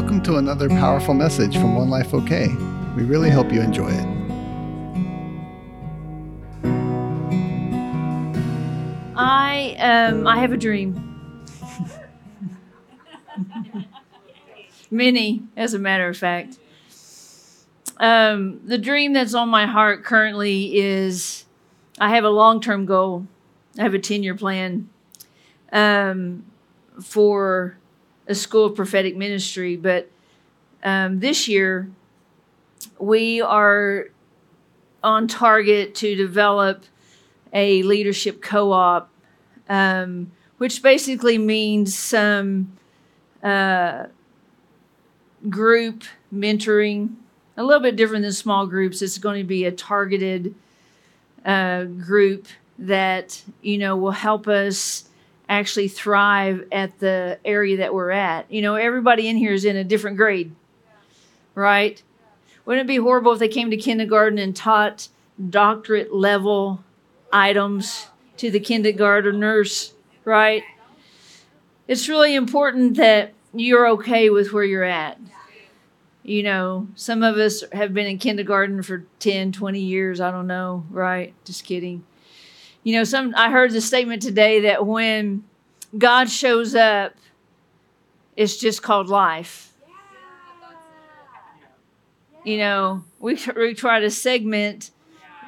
Welcome to another powerful message from One Life OK. We really hope you enjoy it. I um I have a dream. Many, as a matter of fact. Um, the dream that's on my heart currently is I have a long term goal. I have a 10 year plan um, for a school of prophetic ministry. But um, this year, we are on target to develop a leadership co op, um, which basically means some uh, group mentoring, a little bit different than small groups. It's going to be a targeted uh, group that, you know, will help us actually thrive at the area that we're at. You know, everybody in here is in a different grade, right? Wouldn't it be horrible if they came to kindergarten and taught doctorate level items to the kindergarteners, right? It's really important that you're okay with where you're at. You know, some of us have been in kindergarten for 10, 20 years. I don't know, right? Just kidding. You know, some I heard the statement today that when God shows up, it's just called life. You know, we, we try to segment,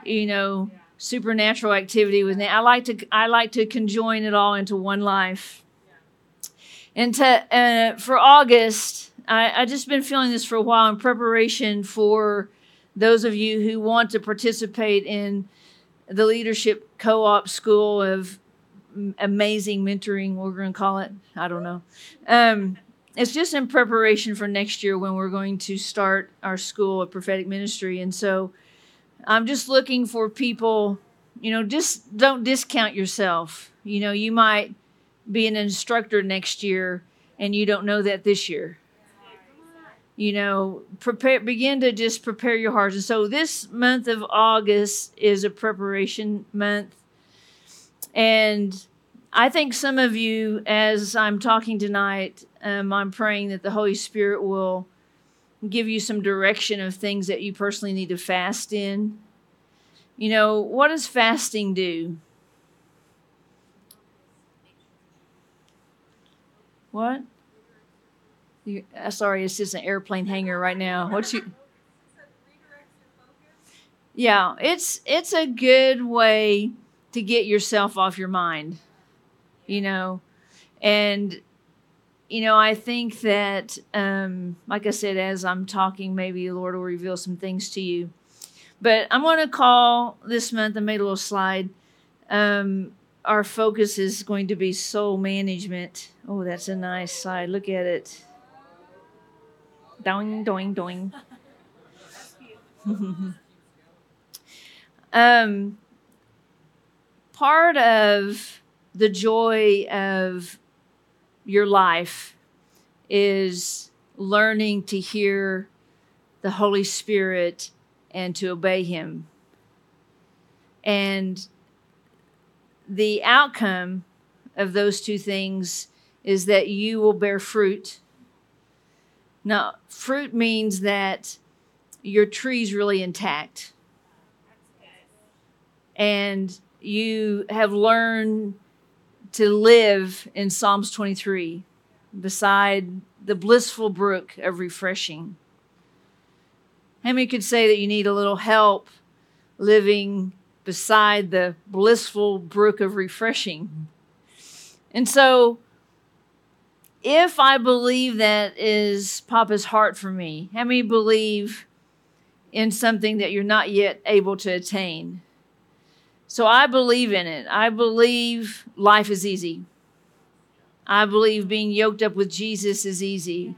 you know, supernatural activity with I like to I like to conjoin it all into one life. And to uh, for August, I I just been feeling this for a while in preparation for those of you who want to participate in the leadership co-op school of amazing mentoring we're going to call it i don't know. Um, it's just in preparation for next year when we're going to start our school of prophetic ministry and so i'm just looking for people you know just don't discount yourself. You know you might be an instructor next year and you don't know that this year you know prepare begin to just prepare your hearts and so this month of august is a preparation month. And i think some of you as i'm talking tonight um, i'm praying that the holy spirit will give you some direction of things that you personally need to fast in. You know what does fasting do? What you, uh, sorry, it's just an airplane hangar right now. What's you? Yeah, it's it's a good way to get yourself off your mind, you know, and you know I think that, um, like I said, as I'm talking, maybe the Lord will reveal some things to you. But I'm going to call this month. I made a little slide. Um, our focus is going to be soul management. Oh, that's a nice slide. Look at it. Doing, doing, doing. um, part of the joy of your life is learning to hear the Holy Spirit and to obey Him. And the outcome of those two things is that you will bear fruit now, fruit means that your tree's really intact. And you have learned to live in Psalms 23 beside the blissful brook of refreshing. How many could say that you need a little help living beside the blissful brook of refreshing? And so if I believe that is Papa's heart for me, how many believe in something that you're not yet able to attain? So I believe in it. I believe life is easy. I believe being yoked up with Jesus is easy.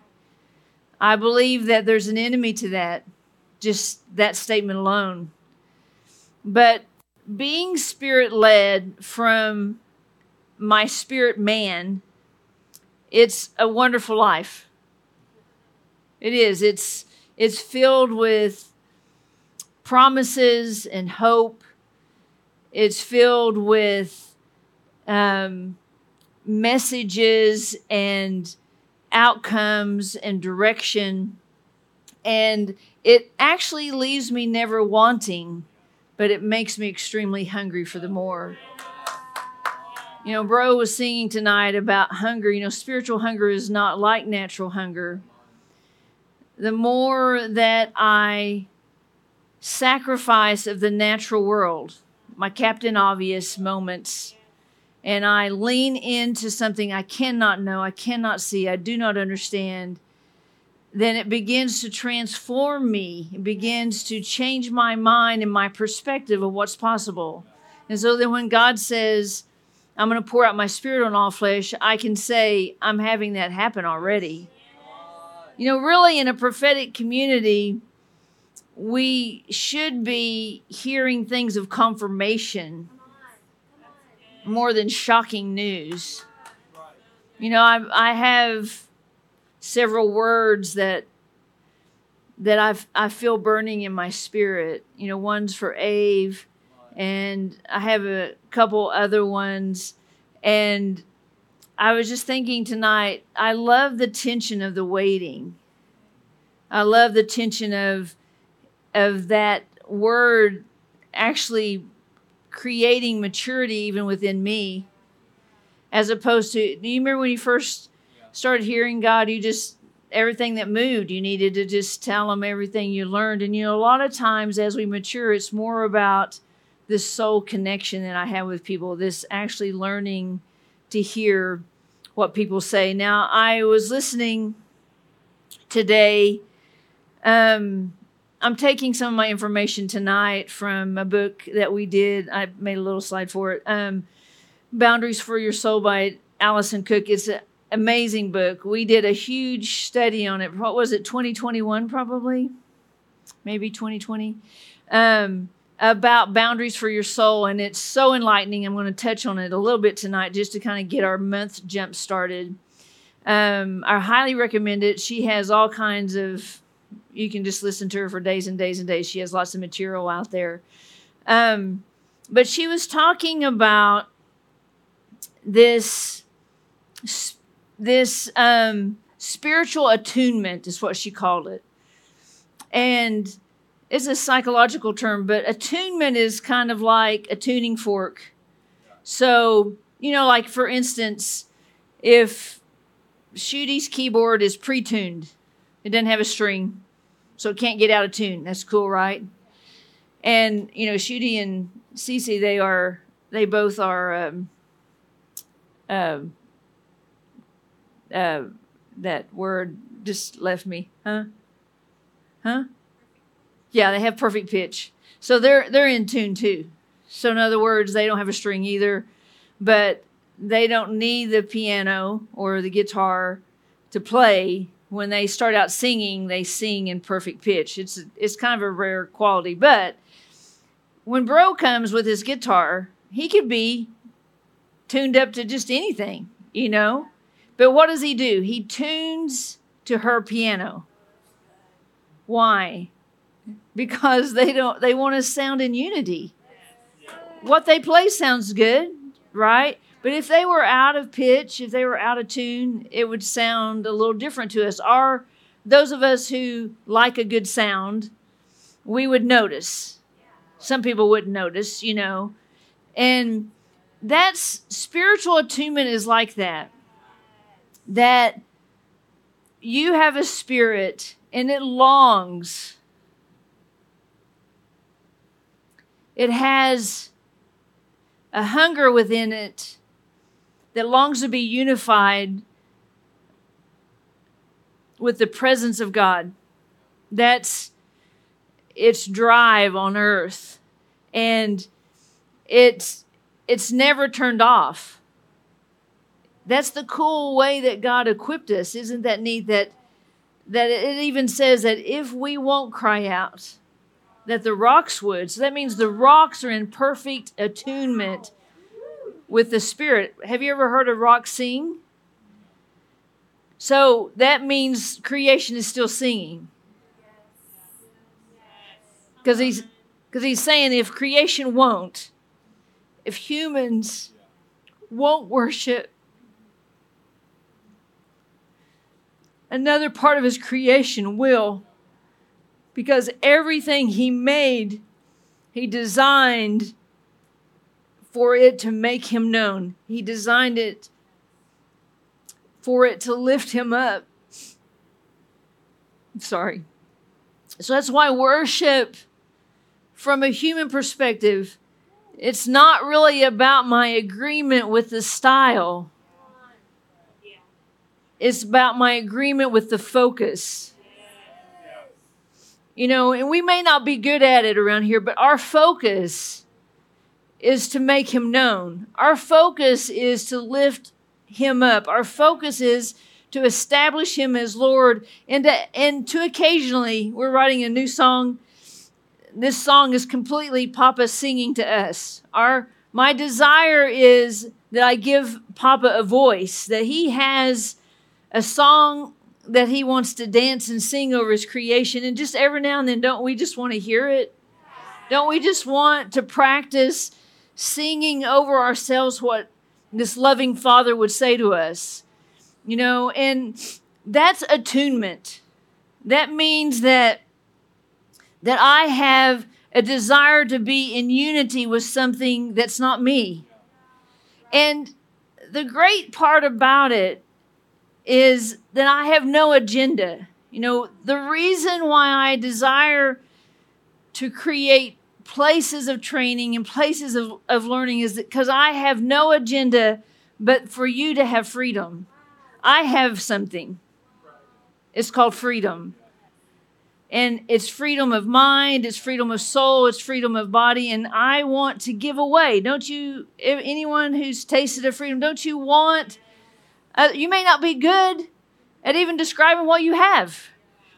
I believe that there's an enemy to that, just that statement alone. But being spirit led from my spirit man it's a wonderful life. It is. It's it's filled with promises and hope. It's filled with um, messages and outcomes and direction. And it actually leaves me never wanting, but it makes me extremely hungry for the more. You know, Bro was singing tonight about hunger. You know, spiritual hunger is not like natural hunger. The more that I sacrifice of the natural world, my Captain Obvious moments, and I lean into something I cannot know, I cannot see, I do not understand, then it begins to transform me. It begins to change my mind and my perspective of what's possible. And so then when God says, I'm going to pour out my spirit on all flesh, I can say, I'm having that happen already. You know, really, in a prophetic community, we should be hearing things of confirmation more than shocking news. You know, I, I have several words that that I've, I feel burning in my spirit. You know, one's for Ave, and I have a couple other ones. And I was just thinking tonight, I love the tension of the waiting. I love the tension of of that word actually creating maturity even within me as opposed to do you remember when you first started hearing god you just everything that moved you needed to just tell them everything you learned and you know a lot of times as we mature it's more about this soul connection that i have with people this actually learning to hear what people say now i was listening today um, I'm taking some of my information tonight from a book that we did. I made a little slide for it. Um, Boundaries for Your Soul by Alison Cook. It's an amazing book. We did a huge study on it. What was it, 2021 probably? Maybe 2020. Um, about boundaries for your soul. And it's so enlightening. I'm going to touch on it a little bit tonight just to kind of get our month jump started. Um, I highly recommend it. She has all kinds of you can just listen to her for days and days and days. She has lots of material out there. Um, but she was talking about this this um, spiritual attunement is what she called it, and it's a psychological term. But attunement is kind of like a tuning fork. So you know, like for instance, if Shooty's keyboard is pre-tuned, it doesn't have a string so it can't get out of tune. That's cool, right? And you know, Shooty and Cece, they are they both are um, uh, uh, that word just left me, huh? Huh? Yeah, they have perfect pitch, so they're they're in tune too. So in other words, they don't have a string either, but they don't need the piano or the guitar to play when they start out singing, they sing in perfect pitch. It's it's kind of a rare quality, but when Bro comes with his guitar, he could be tuned up to just anything, you know. But what does he do? He tunes to her piano. Why? Because they don't they want to sound in unity. What they play sounds good, right? But if they were out of pitch, if they were out of tune, it would sound a little different to us. Our those of us who like a good sound, we would notice. Some people wouldn't notice, you know. And that's spiritual attunement is like that. That you have a spirit and it longs. It has a hunger within it that longs to be unified with the presence of God. That's its drive on earth. And it's it's never turned off. That's the cool way that God equipped us. Isn't that neat that that it even says that if we won't cry out, that the rocks would. So that means the rocks are in perfect attunement with the Spirit. Have you ever heard a rock sing? So that means creation is still singing. Because he's because he's saying if creation won't, if humans won't worship, another part of his creation will. Because everything he made, he designed for it to make him known. He designed it for it to lift him up. Sorry. So that's why worship, from a human perspective, it's not really about my agreement with the style. It's about my agreement with the focus. You know, and we may not be good at it around here, but our focus is to make him known. Our focus is to lift him up. Our focus is to establish him as Lord and to, and to occasionally we're writing a new song. This song is completely Papa singing to us. Our my desire is that I give Papa a voice, that he has a song that he wants to dance and sing over his creation and just every now and then don't we just want to hear it? Don't we just want to practice singing over ourselves what this loving father would say to us. You know, and that's attunement. That means that that I have a desire to be in unity with something that's not me. And the great part about it is that I have no agenda. You know, the reason why I desire to create places of training and places of, of learning is because I have no agenda but for you to have freedom. I have something. It's called freedom. And it's freedom of mind, it's freedom of soul, it's freedom of body. And I want to give away. Don't you, anyone who's tasted of freedom, don't you want, uh, you may not be good at even describing what you have.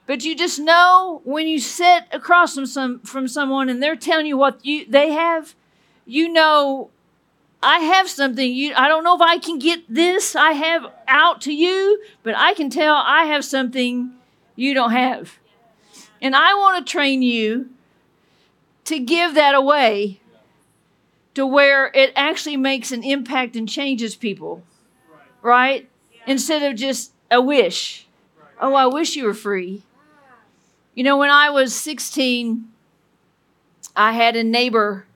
But you just know when you sit across from some from someone and they're telling you what you they have, you know I have something you I don't know if I can get this I have out to you, but I can tell I have something you don't have. And I want to train you to give that away to where it actually makes an impact and changes people. Right? Instead of just a wish. Oh, I wish you were free. You know, when I was 16, I had a neighbor,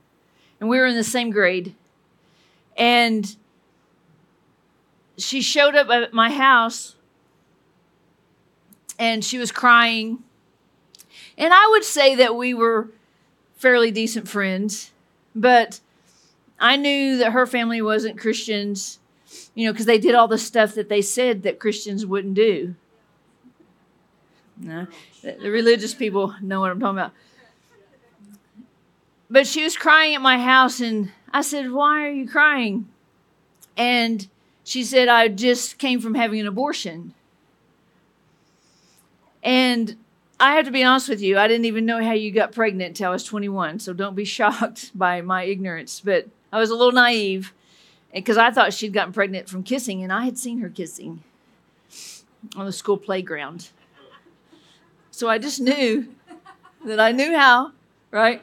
and we were in the same grade. And she showed up at my house, and she was crying. And I would say that we were fairly decent friends, but I knew that her family wasn't Christians, you know, because they did all the stuff that they said that Christians wouldn't do. No, the religious people know what I'm talking about. But she was crying at my house, and I said, Why are you crying? And she said, I just came from having an abortion. And I have to be honest with you, I didn't even know how you got pregnant until I was 21. So don't be shocked by my ignorance. But I was a little naive because I thought she'd gotten pregnant from kissing, and I had seen her kissing on the school playground. So I just knew that I knew how, right?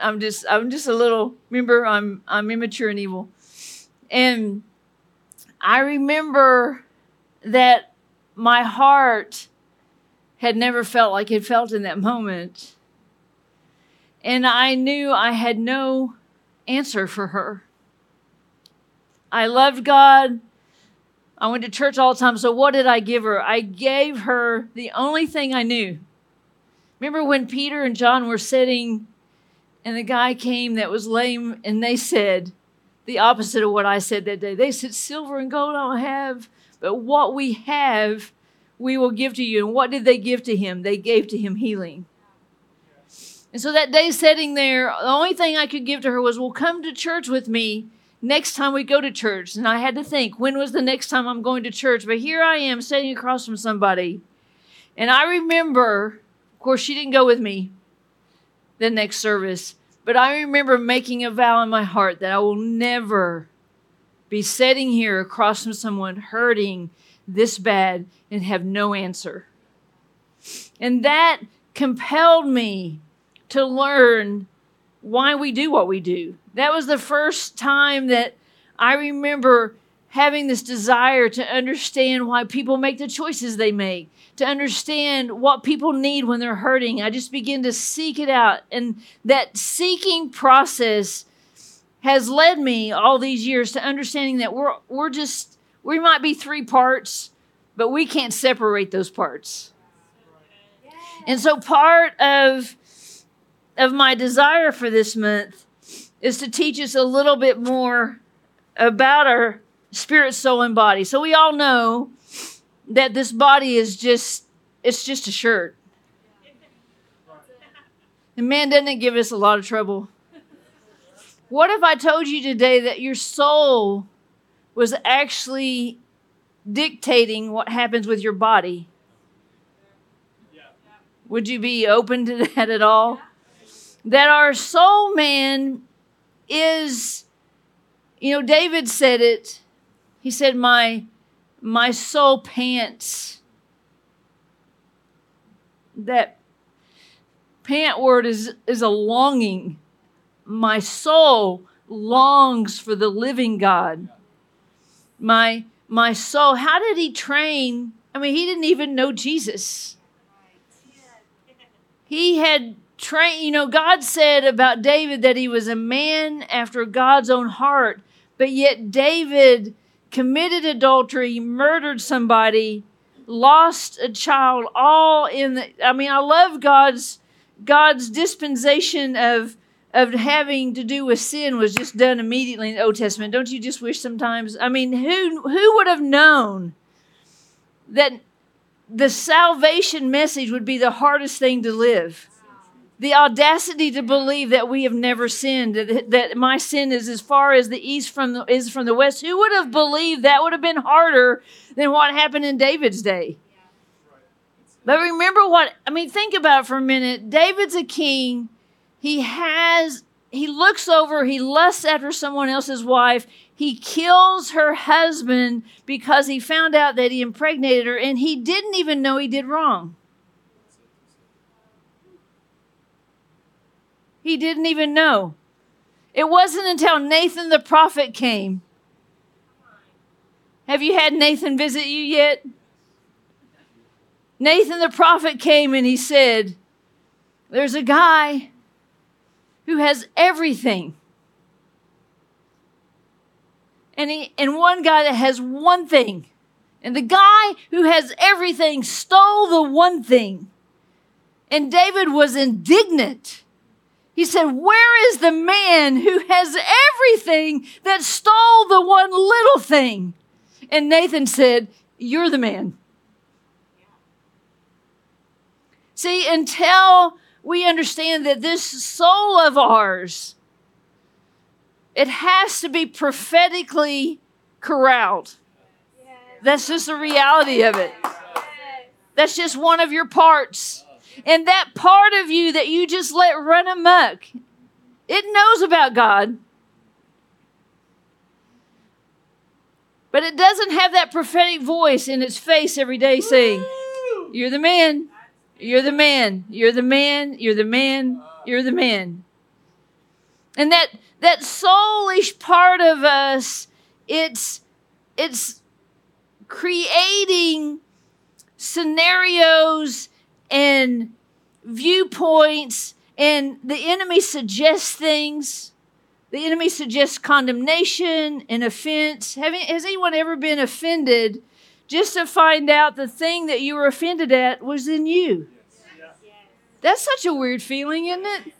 I'm just I'm just a little remember I'm I'm immature and evil. And I remember that my heart had never felt like it felt in that moment. And I knew I had no answer for her. I loved God. I went to church all the time. So what did I give her? I gave her the only thing I knew. Remember when Peter and John were sitting and the guy came that was lame and they said the opposite of what I said that day. They said, Silver and gold I don't have, but what we have, we will give to you. And what did they give to him? They gave to him healing. And so that day sitting there, the only thing I could give to her was, Well, come to church with me next time we go to church. And I had to think, when was the next time I'm going to church? But here I am sitting across from somebody. And I remember, of course, she didn't go with me the next service, but I remember making a vow in my heart that I will never be sitting here across from someone hurting this bad and have no answer. And that compelled me to learn why we do what we do. That was the first time that I remember having this desire to understand why people make the choices they make, to understand what people need when they're hurting. I just begin to seek it out. And that seeking process has led me all these years to understanding that we're we're just we might be three parts, but we can't separate those parts. And so part of of my desire for this month is to teach us a little bit more about our spirit, soul, and body. So we all know that this body is just it's just a shirt. And man, doesn't it give us a lot of trouble? What if I told you today that your soul was actually dictating what happens with your body? Would you be open to that at all? That our soul man is, you know, David said it. He said, My my soul pants. That pant word is, is a longing. My soul longs for the living God. My my soul, how did he train? I mean, he didn't even know Jesus. He had trained, you know, God said about David that he was a man after God's own heart, but yet David committed adultery, murdered somebody, lost a child, all in the I mean, I love God's God's dispensation of of having to do with sin was just done immediately in the Old Testament. Don't you just wish sometimes? I mean, who who would have known that the salvation message would be the hardest thing to live? The audacity to believe that we have never sinned, that, that my sin is as far as the east from the, is from the west. Who would have believed that would have been harder than what happened in David's day? But remember what, I mean, think about it for a minute. David's a king. He has, he looks over, he lusts after someone else's wife. He kills her husband because he found out that he impregnated her and he didn't even know he did wrong. He didn't even know. It wasn't until Nathan the prophet came. Have you had Nathan visit you yet? Nathan the prophet came and he said, There's a guy who has everything. And, he, and one guy that has one thing. And the guy who has everything stole the one thing. And David was indignant. He said, Where is the man who has everything that stole the one little thing? And Nathan said, You're the man. See, until we understand that this soul of ours, it has to be prophetically corralled. That's just the reality of it. That's just one of your parts. And that part of you that you just let run amok, it knows about God. But it doesn't have that prophetic voice in its face every day saying, You're the man. You're the man. You're the man. You're the man. You're the man. And that that soulish part of us, it's it's creating scenarios and viewpoints, and the enemy suggests things. The enemy suggests condemnation and offense. Have, has anyone ever been offended just to find out the thing that you were offended at was in you? That's such a weird feeling, isn't it?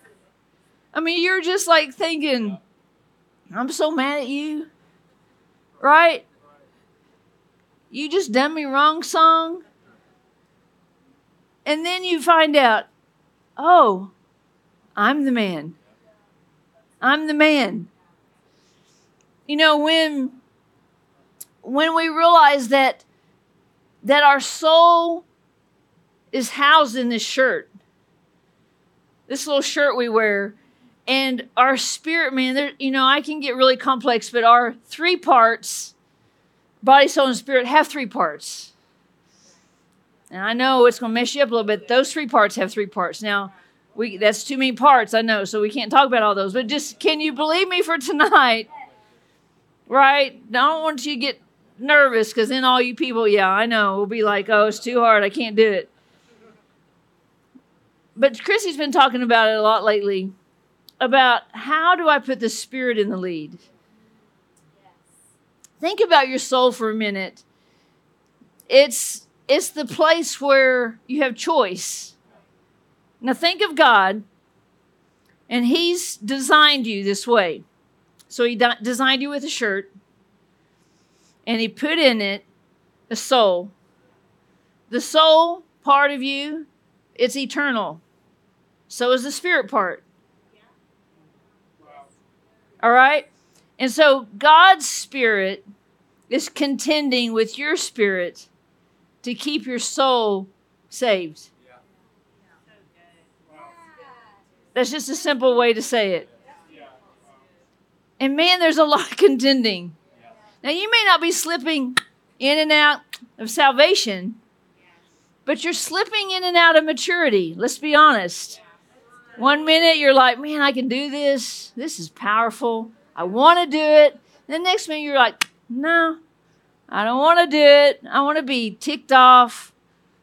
I mean, you're just like thinking, I'm so mad at you, right? You just done me wrong song. And then you find out, oh, I'm the man. I'm the man. You know, when when we realize that that our soul is housed in this shirt. This little shirt we wear and our spirit man there you know i can get really complex but our three parts body soul and spirit have three parts and I know it's going to mess you up a little bit. Those three parts have three parts. Now, we that's too many parts, I know, so we can't talk about all those. But just can you believe me for tonight? right? I don't want you to get nervous because then all you people, yeah, I know, will be like, oh, it's too hard. I can't do it. But Chrissy's been talking about it a lot lately about how do I put the spirit in the lead? Think about your soul for a minute. It's it's the place where you have choice. Now think of God and he's designed you this way. So he de- designed you with a shirt and he put in it a soul. The soul part of you, it's eternal. So is the spirit part. All right? And so God's spirit is contending with your spirit to keep your soul saved. That's just a simple way to say it. And man, there's a lot of contending. Now, you may not be slipping in and out of salvation, but you're slipping in and out of maturity. Let's be honest. One minute you're like, man, I can do this. This is powerful. I want to do it. The next minute you're like, no, I don't want to do it. I want to be ticked off.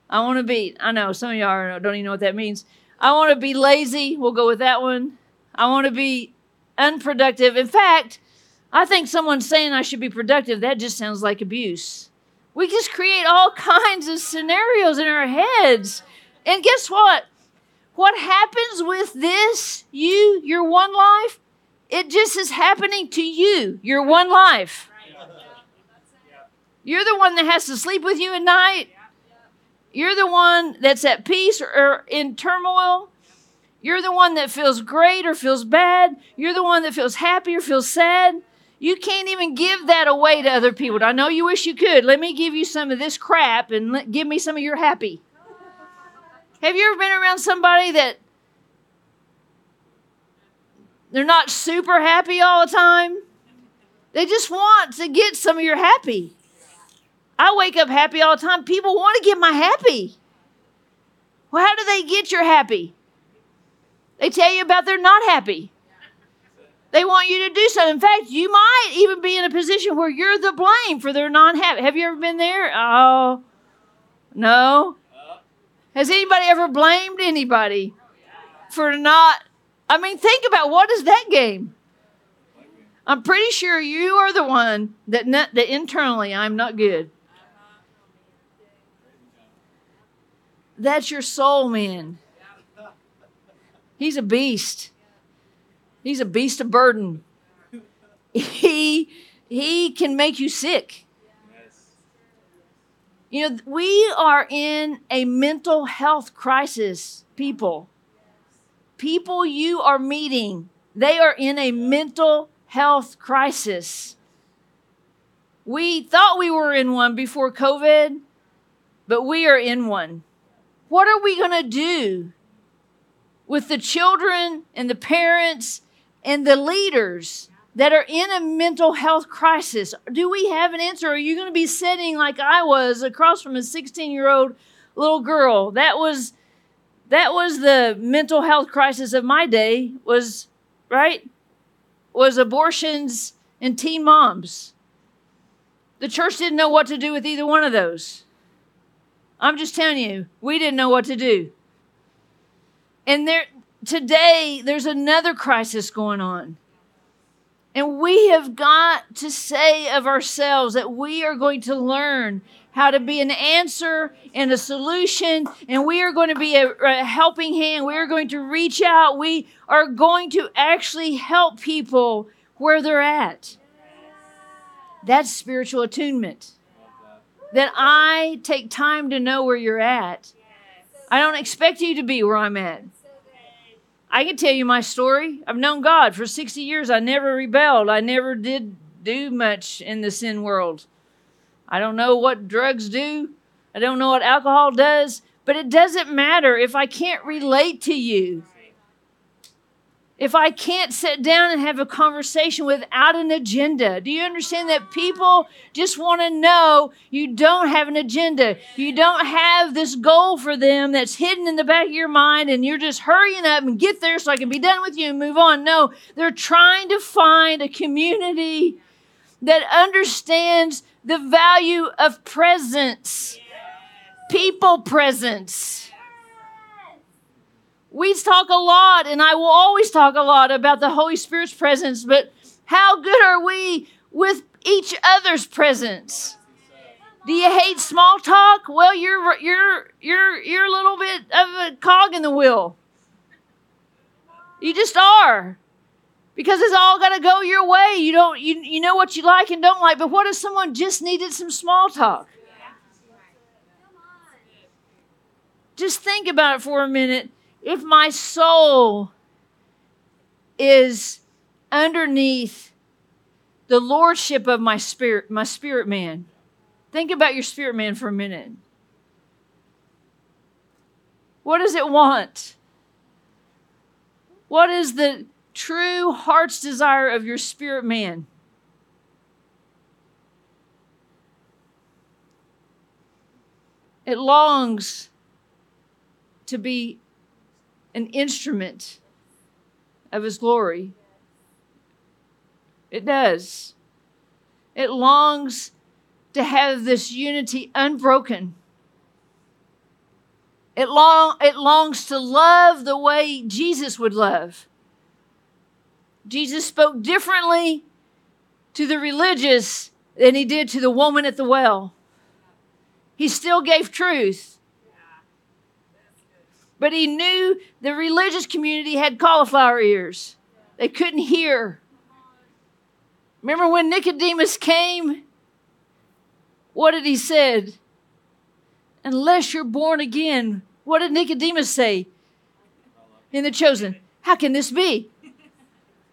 I want to be, I know some of y'all don't even know what that means. I want to be lazy. We'll go with that one. I want to be unproductive. In fact, I think someone saying I should be productive, that just sounds like abuse. We just create all kinds of scenarios in our heads. And guess what? What happens with this, you, your one life, it just is happening to you, your one life. You're the one that has to sleep with you at night. You're the one that's at peace or, in turmoil. You're the one that feels great or feels bad. You're the one that feels happy or feels sad. You can't even give that away to other people. I know you wish you could. Let me give you some of this crap and let, give me some of your happy. Have you ever been around somebody that they're not super happy all the time? They just want to get some of your happy. I wake up happy all the time. People want to get my happy. Well, how do they get your happy? They tell you about they're not happy. They want you to do something. In fact, you might even be in a position where you're the blame for their non happy. Have you ever been there? Oh, no. Has anybody ever blamed anybody for not? I mean, think about what is that game? I'm pretty sure you are the one that, not, that internally I'm not good. That's your soul man. He's a beast. He's a beast of burden. He he can make you sick. You know, we are in a mental health crisis, people. People you are meeting, they are in a mental health crisis. We thought we were in one before COVID, but we are in one. What are we going to do with the children and the parents and the leaders that are in a mental health crisis? Do we have an answer? Are you going to be sitting like I was across from a 16 year old little girl? That was that was the mental health crisis of my day was right was abortions and teen moms the church didn't know what to do with either one of those i'm just telling you we didn't know what to do and there today there's another crisis going on. And we have got to say of ourselves that we are going to learn how to be an answer and a solution, and we are going to be a, a, helping hand. We are going to reach out. We are going to actually help people where they're at. That's spiritual attunement. That I take time to know where you're at. I don't expect you to be where I'm at. I can tell you my story. I've known God for 60 years. I never rebelled. I never did do much in the sin world. I don't know what drugs do. I don't know what alcohol does, but it doesn't matter if I can't relate to you if I can't sit down and have a conversation without an agenda? Do you understand that people just want to know you don't have an agenda? You don't have this goal for them that's hidden in the back of your mind and you're just hurrying up and get there so I can be done with you and move on. No, they're trying to find a community that understands the value of presence, people presence. We talk a lot, and I will always talk a lot about the Holy Spirit's presence, but how good are we with each other's presence? Do you hate small talk? Well, you're you're you're you're a little bit of a cog in the wheel. You just are. Because it's all to go your way. You don't you you know what you like and don't like, but what if someone just needed some small talk? Just think about it for a minute. If my soul is underneath the lordship of my spirit, my spirit man. Think about your spirit man for a minute. What does it want? What is the true heart's desire of your spirit man? It longs to be an instrument of his glory. It does. It longs to have this unity unbroken. It, long, it longs to love the way Jesus would love. Jesus spoke differently to the religious than he did to the woman at the well. He still gave truth. But he knew the religious community had cauliflower ears. They couldn't hear. Remember when Nicodemus came? What did he said? Unless you're born again. What did Nicodemus say? In the chosen. How can this be?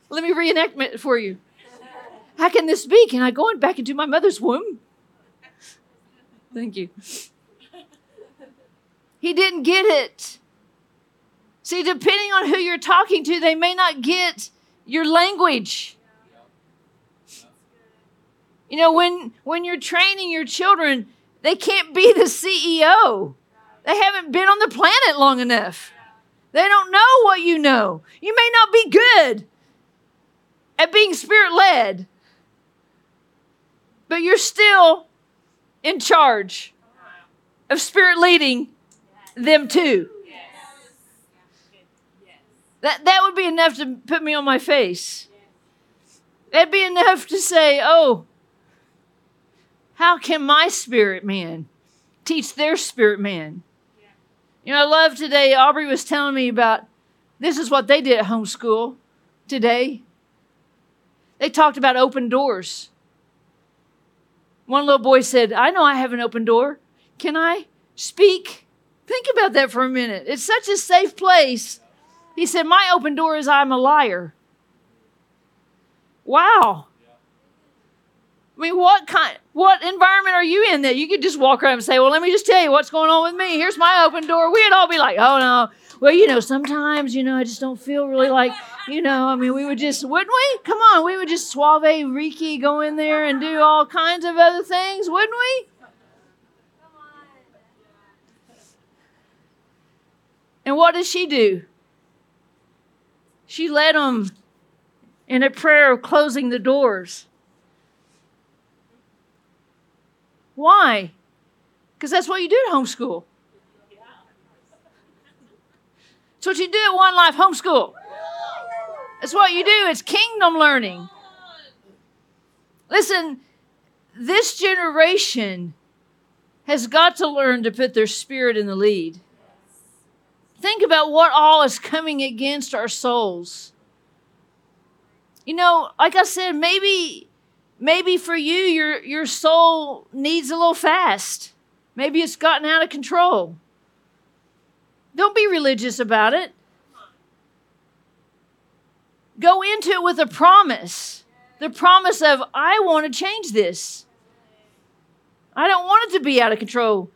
Let me reenact it for you. How can this be? Can I go back into my mother's womb? Thank you. He didn't get it. See, depending on who you're talking to, they may not get your language. You know, when when you're training your children, they can't be the CEO. They haven't been on the planet long enough. They don't know what you know. You may not be good at being spirit led, but you're still in charge of spirit leading them too. That, that would be enough to put me on my face. That'd be enough to say, oh, how can my spirit man teach their spirit man? You know, I love today, Aubrey was telling me about this is what they did at homeschool today. They talked about open doors. One little boy said, I know I have an open door. Can I speak? Think about that for a minute. It's such a safe place. He said, My open door is I'm a liar. Wow. I mean, what kind, what environment are you in that you could just walk around and say, "Well, let me just tell you what's going on with me. Here's my open door." We'd all be like, "Oh no." Well, you know, sometimes, you know, I just don't feel really like, you know, I mean, we would just, wouldn't we? Come on, we would just suave Riki go in there and do all kinds of other things, wouldn't we? And what does she do? She led them in a prayer of closing the doors. Why? Because that's what you do at homeschool. It's what you do at One Life Homeschool. That's what you do. It's kingdom learning. Listen, this generation has got to learn to put their spirit in the lead. Think about what all is coming against our souls. You know, like I said, maybe maybe for you your your soul needs a little fast. Maybe it's gotten out of control. Don't be religious about it. Go into it with a promise. The promise of I want to change this. I don't want it to be out of control.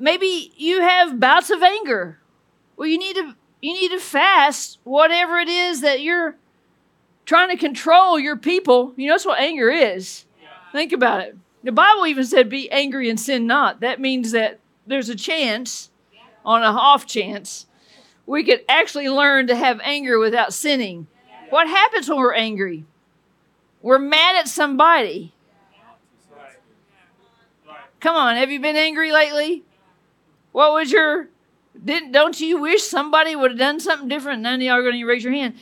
Maybe you have bouts of anger. Well, you need to you need to fast whatever it is that you're trying to control your people. You know, that's what anger is. Yeah. Think about it. The Bible even said, be angry and sin not. That means that there's a chance, on an off chance, we could actually learn to have anger without sinning. What happens when we're angry? We're mad at somebody. Come on, have you been angry lately? What was your didn't don't you wish somebody would have done something different? None of y'all are going to raise your hand.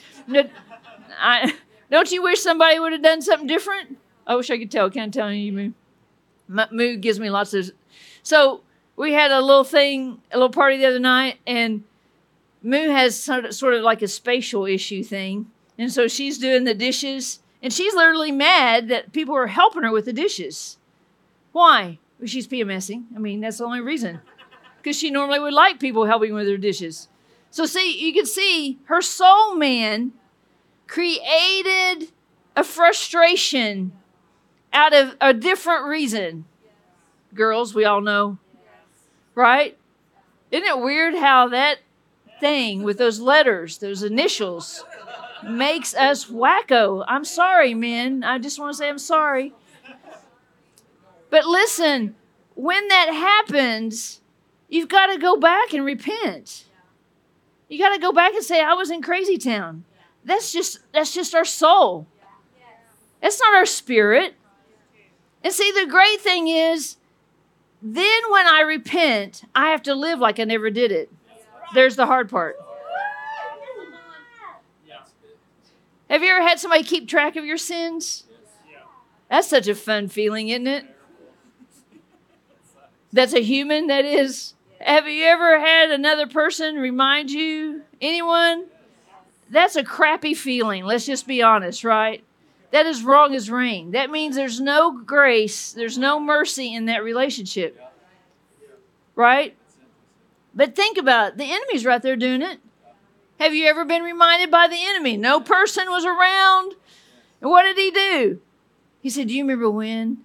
I, don't you wish somebody would have done something different? I wish I could tell. Can't tell you. Moo. Moo gives me lots of. So we had a little thing, a little party the other night, and Moo has sort of, sort of like a spatial issue thing, and so she's doing the dishes, and she's literally mad that people are helping her with the dishes. Why? She's PMSing. I mean, that's the only reason. Because she normally would like people helping with her dishes. So, see, you can see her soul man created a frustration out of a different reason. Girls, we all know, right? Isn't it weird how that thing with those letters, those initials, makes us wacko? I'm sorry, men. I just want to say I'm sorry. But listen, when that happens, you've got to go back and repent. You got to go back and say, I was in crazy town. That's just that's just our soul. It's not our spirit. And see, the great thing is, then when I repent, I have to live like I never did it. There's the hard part. Have you ever had somebody keep track of your sins? That's such a fun feeling, isn't it? That's a human, that is. Have you ever had another person remind you? Anyone? That's a crappy feeling. Let's just be honest, right? That is wrong as rain. That means there's no grace, there's no mercy in that relationship. Right? But think about it. The enemy's right there doing it. Have you ever been reminded by the enemy? No person was around. And what did he do? He said, Do you remember when?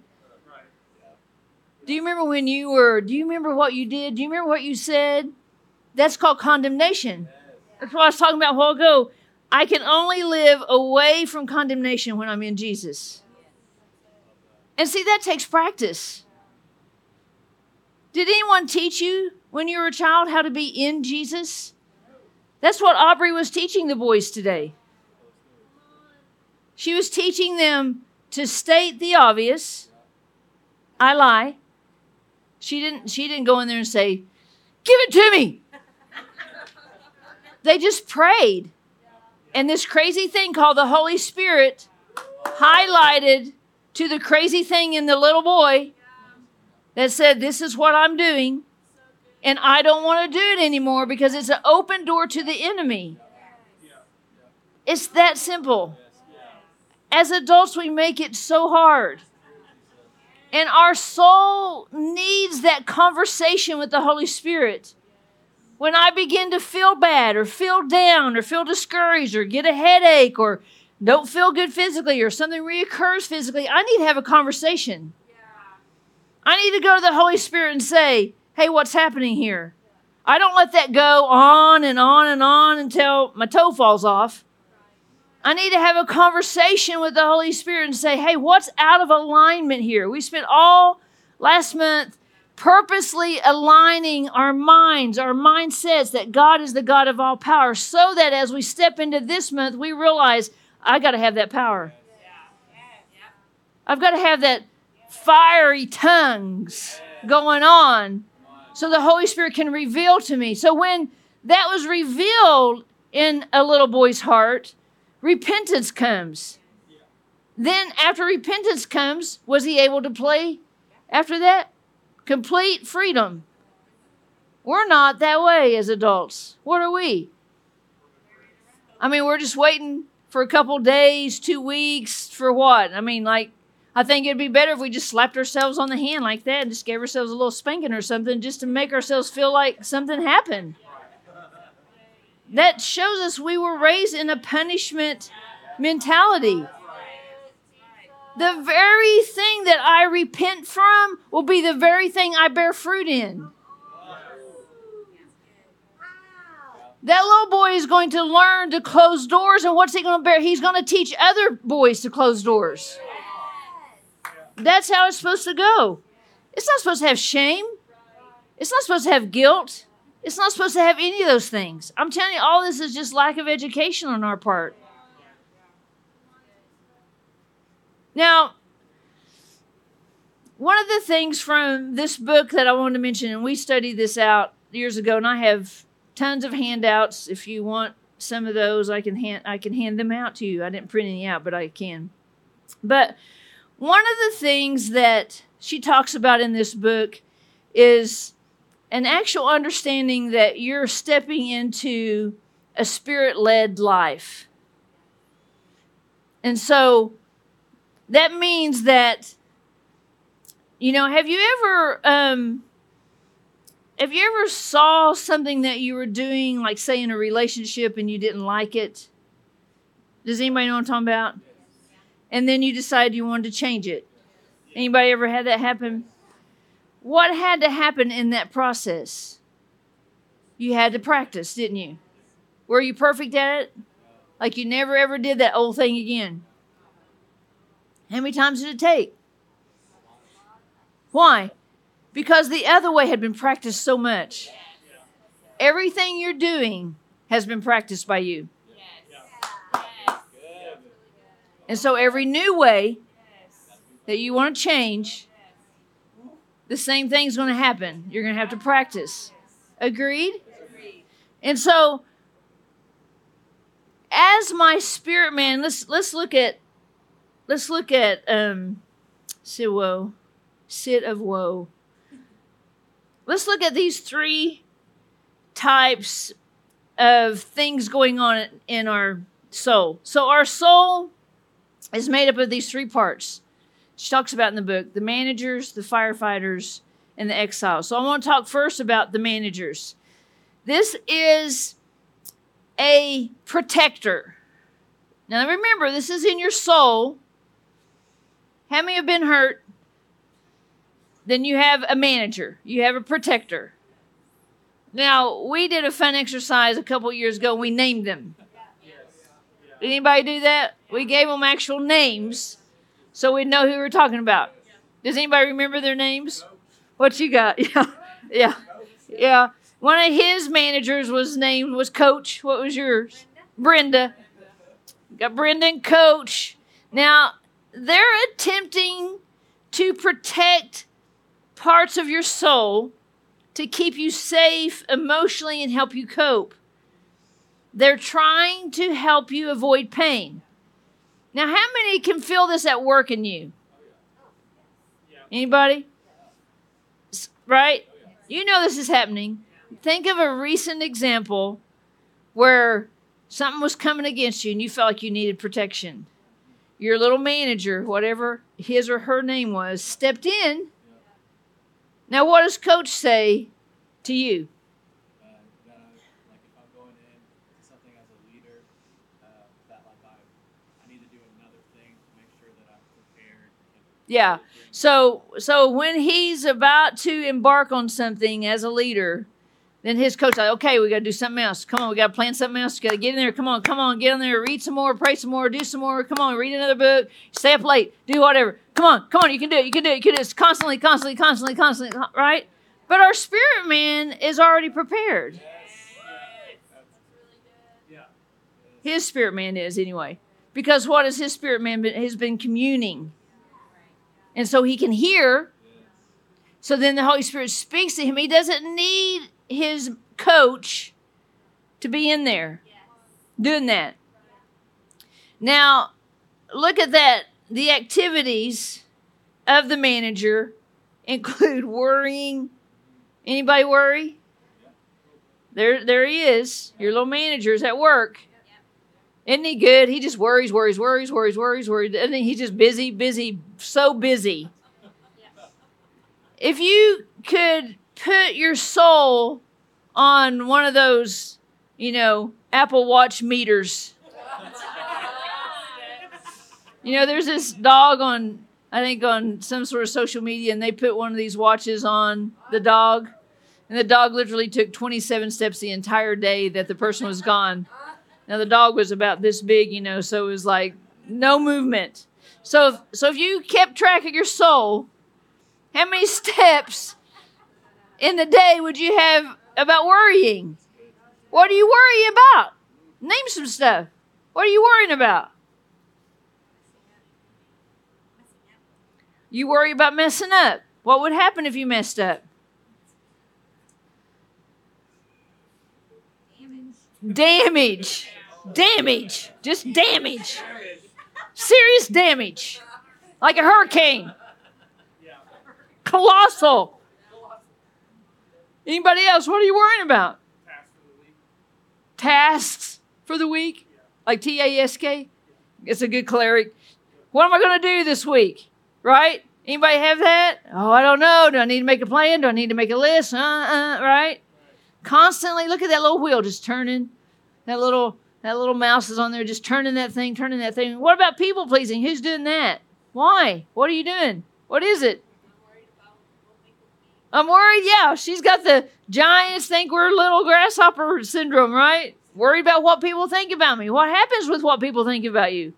Do you remember when you were, do you remember what you did? Do you remember what you said? That's called condemnation. That's what I was talking about a while ago. I can only live away from condemnation when I'm in Jesus. And see, that takes practice. Did anyone teach you when you were a child how to be in Jesus? That's what Aubrey was teaching the boys today. She was teaching them to state the obvious. I lie. She didn't she didn't go in there and say, "Give it to me." they just prayed. And this crazy thing called the Holy Spirit highlighted to the crazy thing in the little boy that said, This is what I'm doing, and I don't want to do it anymore because it's an open door to the enemy. It's that simple. As adults, we make it so hard. And our soul needs that conversation with the Holy Spirit. When I begin to feel bad or feel down or feel discouraged or get a headache or don't feel good physically or something reoccurs physically, I need to have a conversation. I need to go to the Holy Spirit and say, hey, what's happening here? I don't let that go on and on and on until my toe falls off. I need to have a conversation with the Holy Spirit and say, hey, what's out of alignment here? We spent all last month purposely aligning our minds, our mindsets that God is the God of all power, so that as we step into this month, we realize I got to have that power. I've got to have that fiery tongues going on so the Holy Spirit can reveal to me. So when that was revealed in a little boy's heart, repentance comes. Then, after repentance comes, was he able to play after that? Complete freedom. We're not that way as adults. What are we? I mean, we're just waiting for a couple days, two weeks, for what? I mean, like, I think it'd be better if we just slapped ourselves on the hand like that and just gave ourselves a little spanking or something just to make ourselves feel like something happened that shows us we were raised in a punishment mentality. The very thing that I repent from will be the very thing I bear fruit in. That little boy is going to learn to close doors, and what's he going to bear? He's going to teach other boys to close doors. That's how it's supposed to go. It's not supposed to have shame, it's not supposed to have guilt. It's not supposed to have any of those things. I'm telling you, all this is just lack of education on our part. Now, one of the things from this book that I wanted to mention, and we studied this out years ago, and I have tons of handouts. If you want some of those, I can hand I can hand them out to you. I didn't print any out, but I can. But one of the things that she talks about in this book is an actual understanding that you're stepping into a spirit led life. And so that means that, you know, have you ever, um, have you ever saw something that you were doing, like say in a relationship and you didn't like it? Does anybody know what I'm talking about? And then you decide you wanted to change it. Anybody ever had that happen? What had to happen in that process? You had to practice, didn't you? Were you perfect at it? Like you never ever did that old thing again? How many times did it take? Why? Because the other way had been practiced so much. Everything you're doing has been practiced by you. And so every new way that you want to change, the same thing's going to happen. You're going to have to practice. Agreed? And so as my spirit man, let's let's look at let's look at um sit woe. Sit of woe. Let's look at these three types of things going on in our soul. So our soul is made up of these three parts. She talks about in the book the managers, the firefighters, and the exiles. So I want to talk first about the managers. This is a protector. Now remember, this is in your soul. How many have been hurt? Then you have a manager, you have a protector. Now, we did a fun exercise a couple years ago. We named them. Did anybody do that? We gave them actual names so we'd know who we were talking about. Does anybody remember their names? What you got? Yeah. Yeah. Yeah. One of his managers was named was Coach. What was yours? Brenda. Got Brenda and Coach. Now, they're attempting to protect parts of your soul to keep you safe emotionally and help you cope. They're trying to help you avoid pain. Now, how many can feel this at work in you? Anybody? Right? You know this is happening. Think of a recent example where something was coming against you and you felt like you needed protection. Your little manager, whatever his or her name was, stepped in. Now, what does coach say to you? Yeah. So so when he's about to embark on something as a leader, then his coach like, okay, we got to do something else. Come on, we got to plan something else. Got to get in there. Come on, come on, get in there. Read some more, pray some more, do some more. Come on, read another book. Stay up late. Do whatever. Come on, come on. You can do it. You can do it. You can do it. It's constantly, constantly, constantly, constantly. Right? But our spirit man is already prepared. His spirit man is anyway, because what has his spirit man been, has been communing, and so he can hear. So then the Holy Spirit speaks to him. He doesn't need his coach to be in there doing that. Now, look at that. The activities of the manager include worrying. Anybody worry? There, there he is. Your little manager's at work. Isn't he good? He just worries, worries, worries, worries, worries, worries. And he's just busy, busy, so busy. If you could put your soul on one of those, you know, Apple Watch meters. you know, there's this dog on, I think, on some sort of social media, and they put one of these watches on the dog. And the dog literally took 27 steps the entire day that the person was gone. Now, the dog was about this big, you know, so it was like no movement. So, if, so if you kept track of your soul, how many steps in the day would you have about worrying? What do you worry about? Name some stuff. What are you worrying about? You worry about messing up. What would happen if you messed up? Damage. Damage. Just damage. Serious damage. Like a hurricane. Colossal. Anybody else? What are you worrying about? Tasks for the week? Like T A S K? It's a good cleric. What am I going to do this week? Right? Anybody have that? Oh, I don't know. Do I need to make a plan? Do I need to make a list? Uh, uh, right? Constantly look at that little wheel just turning. That little that little mouse is on there just turning that thing, turning that thing. What about people pleasing? Who's doing that? Why? What are you doing? What is it? I'm worried. Yeah, she's got the giants think we're little grasshopper syndrome, right? Worried about what people think about me. What happens with what people think about you?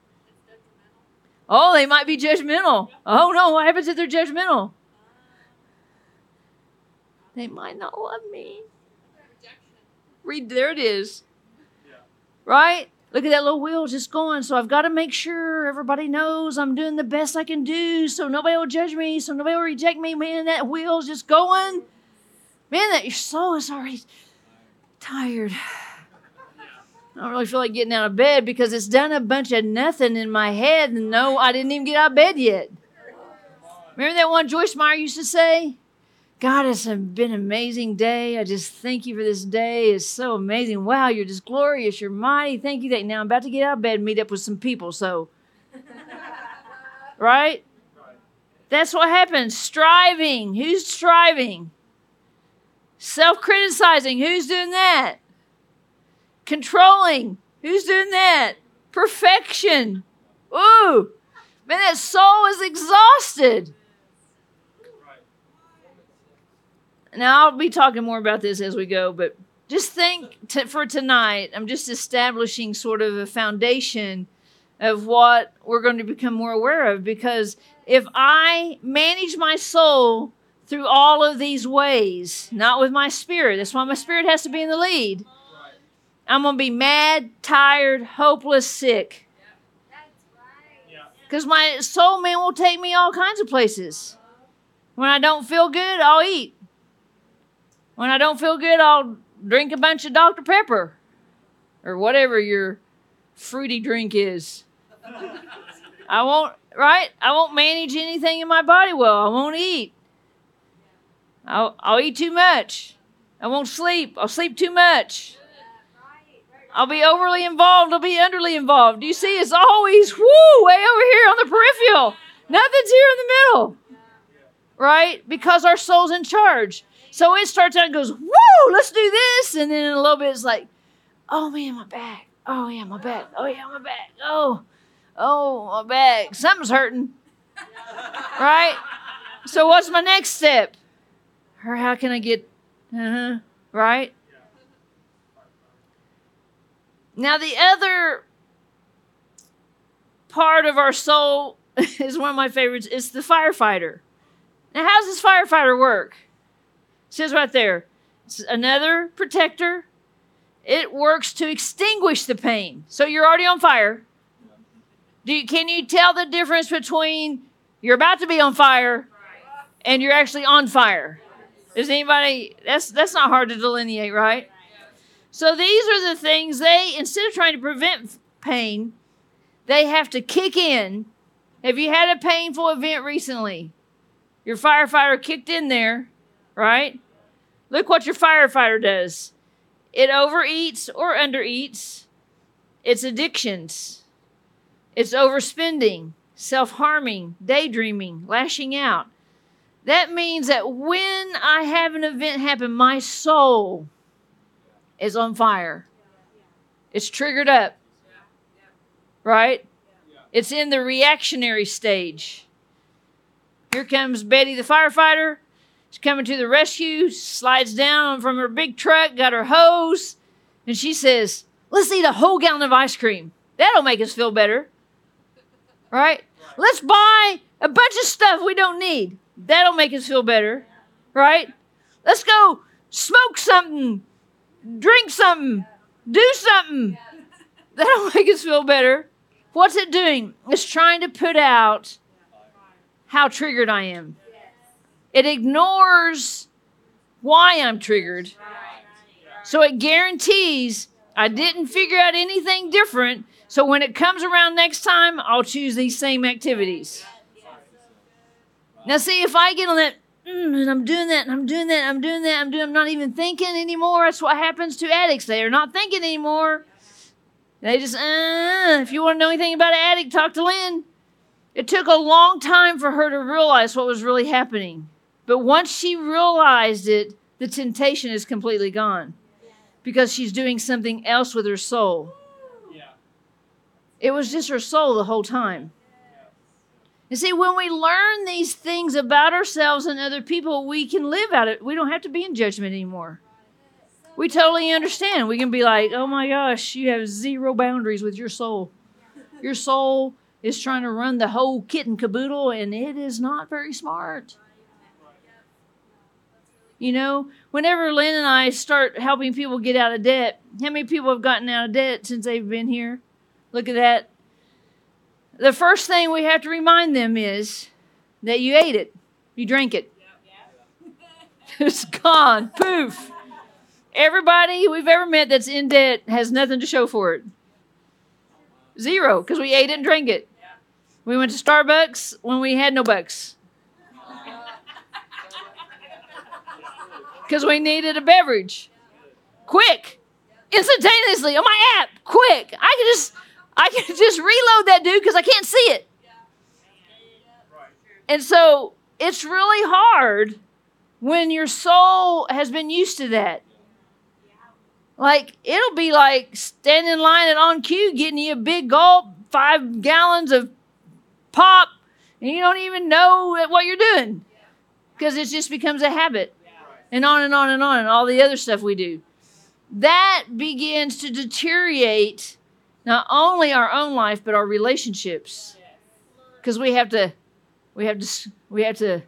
Oh, they might be judgmental. Oh no, what happens if they're judgmental? They might not love me. Read there it is. Right? Look at that little wheel just going. So I've got to make sure everybody knows I'm doing the best I can do so nobody will judge me, so nobody will reject me. Man, that wheel's just going. Man, that your soul is already tired. I don't really feel like getting out of bed because it's done a bunch of nothing in my head. And no, I didn't even get out of bed yet. Remember that one Joyce Meyer used to say? God, it's been an amazing day. I just thank you for this day. It's so amazing. Wow, you're just glorious. You're mighty. Thank you. That now I'm about to get out of bed and meet up with some people. So, right? That's what happens. Striving. Who's striving? Self criticizing. Who's doing that? Controlling. Who's doing that? Perfection. Ooh, man, that soul is exhausted. Now, I'll be talking more about this as we go, but just think to, for tonight, I'm just establishing sort of a foundation of what we're going to become more aware of because if I manage my soul through all of these ways, not with my spirit, that's why my spirit has to be in the lead. I'm going to be mad, tired, hopeless, sick. Because my soul man will take me all kinds of places. When I don't feel good, I'll eat. When I don't feel good, I'll drink a bunch of Dr. Pepper or whatever your fruity drink is. I won't, right? I won't manage anything in my body well. I won't eat. I'll, I'll eat too much. I won't sleep. I'll sleep too much. I'll be overly involved. I'll be underly involved. You see? It's always whoo way over here on the peripheral. Nothing's here in the middle, right? Because our soul's in charge. So it starts out and goes, woo, let's do this. And then in a little bit, it's like, oh man, my back. Oh yeah, my back. Oh yeah, my back. Oh, oh, my back. Something's hurting. right? So what's my next step? Or how can I get, uh-huh, right? Now, the other part of our soul is one of my favorites. It's the firefighter. Now, how does this firefighter work? Says right there, it's another protector. It works to extinguish the pain. So you're already on fire. You, can you tell the difference between you're about to be on fire and you're actually on fire? Is anybody that's that's not hard to delineate, right? So these are the things they instead of trying to prevent pain, they have to kick in. Have you had a painful event recently? Your firefighter kicked in there, right? Look what your firefighter does. It overeats or undereats. It's addictions. It's overspending, self harming, daydreaming, lashing out. That means that when I have an event happen, my soul is on fire. It's triggered up. Right? It's in the reactionary stage. Here comes Betty the firefighter. She's coming to the rescue, slides down from her big truck, got her hose, and she says, Let's eat a whole gallon of ice cream. That'll make us feel better. Right? Let's buy a bunch of stuff we don't need. That'll make us feel better. Right? Let's go smoke something drink something, do something. That'll make us feel better. What's it doing? It's trying to put out how triggered I am. It ignores why I'm triggered. So it guarantees I didn't figure out anything different. So when it comes around next time, I'll choose these same activities. Now, see, if I get on that, mm, and I'm doing that, and I'm doing that, I'm doing that, I'm doing, I'm not even thinking anymore. That's what happens to addicts. They are not thinking anymore. They just, uh, if you want to know anything about an addict, talk to Lynn. It took a long time for her to realize what was really happening. But once she realized it, the temptation is completely gone because she's doing something else with her soul. It was just her soul the whole time. You see, when we learn these things about ourselves and other people, we can live out it. We don't have to be in judgment anymore. We totally understand. We can be like, oh my gosh, you have zero boundaries with your soul. Your soul is trying to run the whole kit and caboodle, and it is not very smart. You know, whenever Lynn and I start helping people get out of debt, how many people have gotten out of debt since they've been here? Look at that. The first thing we have to remind them is that you ate it, you drank it. it's gone. Poof. Everybody we've ever met that's in debt has nothing to show for it. Zero, because we ate it and drank it. We went to Starbucks when we had no bucks. Because we needed a beverage. Quick. Instantaneously on my app. Quick. I can just I can just reload that dude because I can't see it. And so it's really hard when your soul has been used to that. Like it'll be like standing in line and on cue, getting you a big gulp, five gallons of pop, and you don't even know what you're doing because it just becomes a habit, and on and on and on, and all the other stuff we do. That begins to deteriorate not only our own life but our relationships, because we have to, we have to, we have to,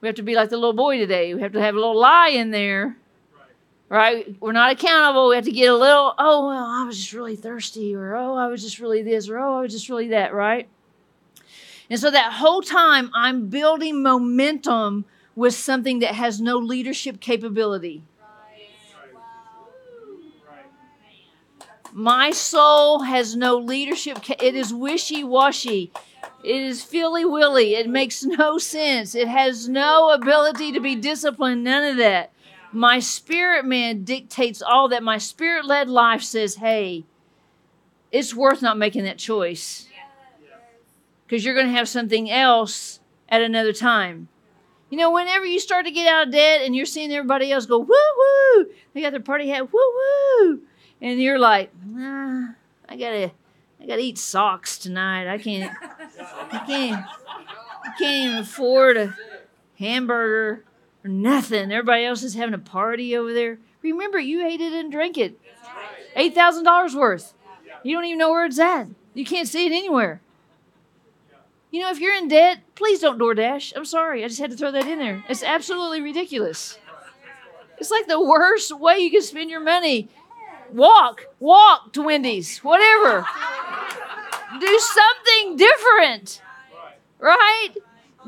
we have to be like the little boy today. We have to have a little lie in there right? We're not accountable. We have to get a little, oh, well, I was just really thirsty, or oh, I was just really this, or oh, I was just really that, right? And so that whole time, I'm building momentum with something that has no leadership capability. My soul has no leadership. It is wishy washy. It is filly willy. It makes no sense. It has no ability to be disciplined. None of that. My spirit man dictates all that. My spirit led life says, hey, it's worth not making that choice because you're going to have something else at another time. You know, whenever you start to get out of debt and you're seeing everybody else go, woo woo, they got their party hat, woo woo, and you're like, nah, I gotta, I gotta eat socks tonight. I can't, I can't, I can't even afford a hamburger or nothing. Everybody else is having a party over there. Remember, you ate it and drank it. Eight thousand dollars worth. You don't even know where it's at. You can't see it anywhere. You know, if you're in debt, please don't DoorDash. I'm sorry. I just had to throw that in there. It's absolutely ridiculous. It's like the worst way you can spend your money. Walk, walk to Wendy's, whatever. Do something different, right?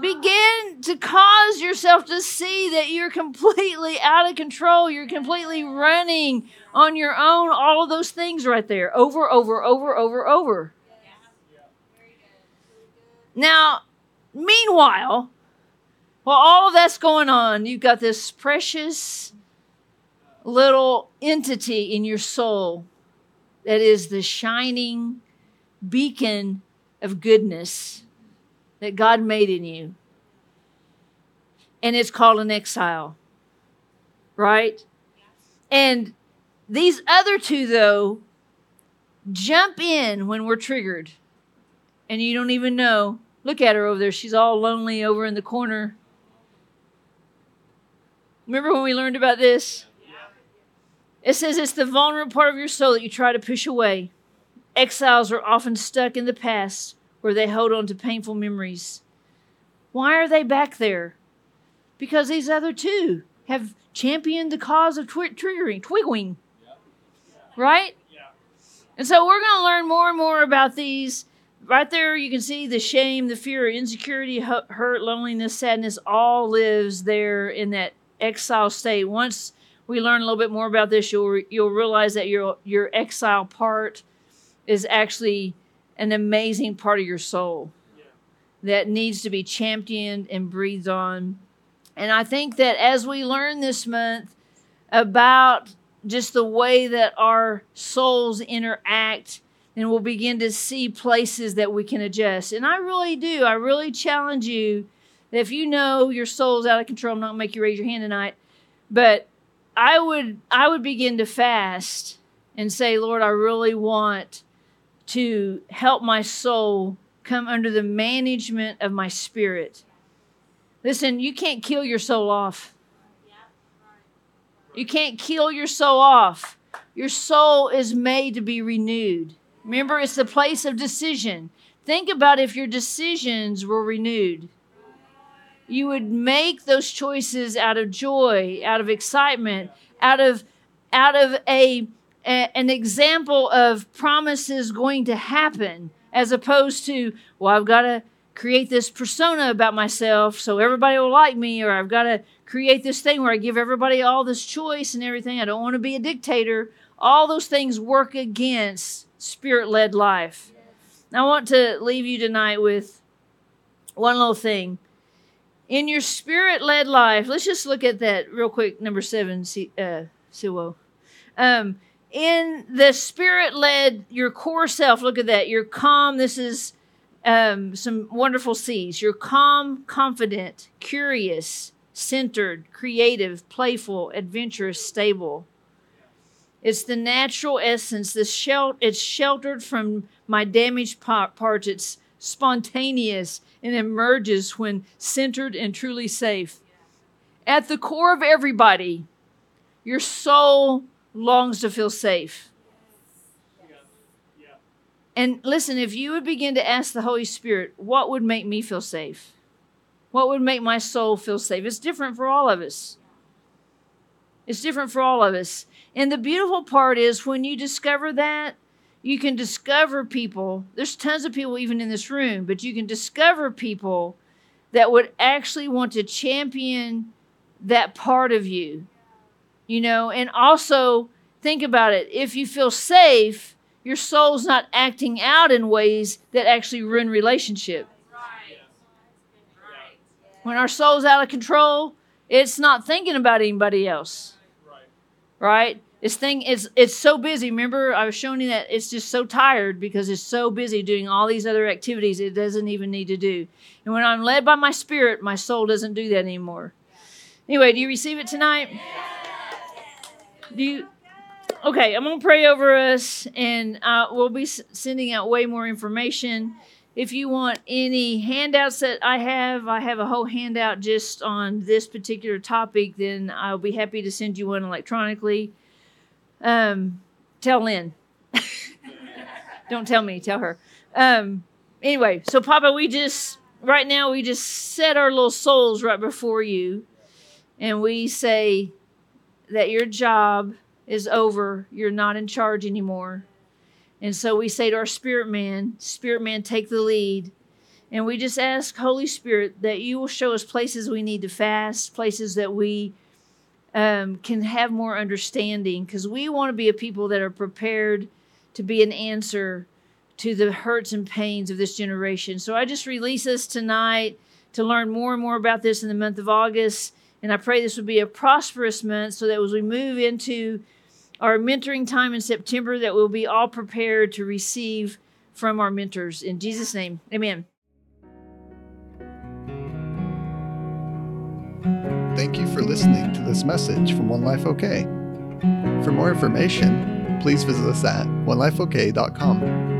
Begin to cause yourself to see that you're completely out of control. You're completely running on your own. All of those things right there, over, over, over, over, over. Now, meanwhile, while all of that's going on, you've got this precious little entity in your soul that is the shining beacon of goodness that God made in you. And it's called an exile, right? And these other two, though, jump in when we're triggered, and you don't even know Look at her over there. She's all lonely over in the corner. Remember when we learned about this? It says it's the vulnerable part of your soul that you try to push away. Exiles are often stuck in the past where they hold on to painful memories. Why are they back there? Because these other two have championed the cause of twi- triggering, twiggling. Right? And so we're going to learn more and more about these right there, you can see the shame, the fear, insecurity, hurt, loneliness, sadness, all lives there in that exile state. Once we learn a little bit more about this, you'll you'll realize that your your exile part is actually an amazing part of your soul that needs to be championed and breathed on. And I think that as we learn this month about just the way that our souls interact, then we'll begin to see places that we can adjust. And I really do. I really challenge you that if you know your soul's out of control, I'm not gonna make you raise your hand tonight, but I would I would begin to fast and say, Lord, I really want to help my soul come under the management of my spirit. Listen, you can't kill your soul off. You can't kill your soul off. Your soul is made to be renewed. Remember, it's the place of decision. Think about if your decisions were renewed. You would make those choices out of joy, out of excitement, out of out of a, a an example of promises going to happen as opposed to, well, I've got to create this persona about myself so everybody will like me, or I've got to create this thing where I give everybody all this choice and everything. I don't want to be a dictator. All those things work against spirit led life. I want to leave you tonight with one little thing. In your spirit led life, let's just look at that real quick, number seven, uh, Siwo. Um, in the spirit led, your core self, look at that. You're calm. This is um, some wonderful C's. You're calm, confident, curious, centered, creative, playful, adventurous, stable. It's the natural essence. This shel- it's sheltered from my damaged parts. It's spontaneous and emerges when centered and truly safe. At the core of everybody, your soul longs to feel safe. And listen, if you would begin to ask the Holy Spirit, what would make me feel safe? What would make my soul feel safe? It's different for all of us. It's different for all of us. And the beautiful part is when you discover that, you can discover people. There's tons of people even in this room, but you can discover people that would actually want to champion that part of you you know, and also think about it. If you feel safe, your soul's not acting out in ways that actually ruin relationship. When our soul's out of control, it's not thinking about anybody else. Right? This thing it's it's so busy. Remember, I was showing you that it's just so tired because it's so busy doing all these other activities it doesn't even need to do. And when I'm led by my spirit, my soul doesn't do that anymore. Anyway, do you receive it tonight? Do you? Okay, I'm gonna pray over us, and uh, we'll be sending out way more information. If you want any handouts that I have, I have a whole handout just on this particular topic. Then I'll be happy to send you one electronically. Um, tell Lynn. Don't tell me. Tell her. Um, anyway, so Papa, we just right now we just set our little souls right before you, and we say that your job is over. You're not in charge anymore. And so we say to our spirit man, Spirit man, take the lead. And we just ask, Holy Spirit, that you will show us places we need to fast, places that we um, can have more understanding, because we want to be a people that are prepared to be an answer to the hurts and pains of this generation. So I just release us tonight to learn more and more about this in the month of August and I pray this would be a prosperous month so that as we move into our mentoring time in September, that we'll be all prepared to receive from our mentors. In Jesus' name, amen. Thank you for listening to this message from One Life OK. For more information, please visit us at onelifeok.com.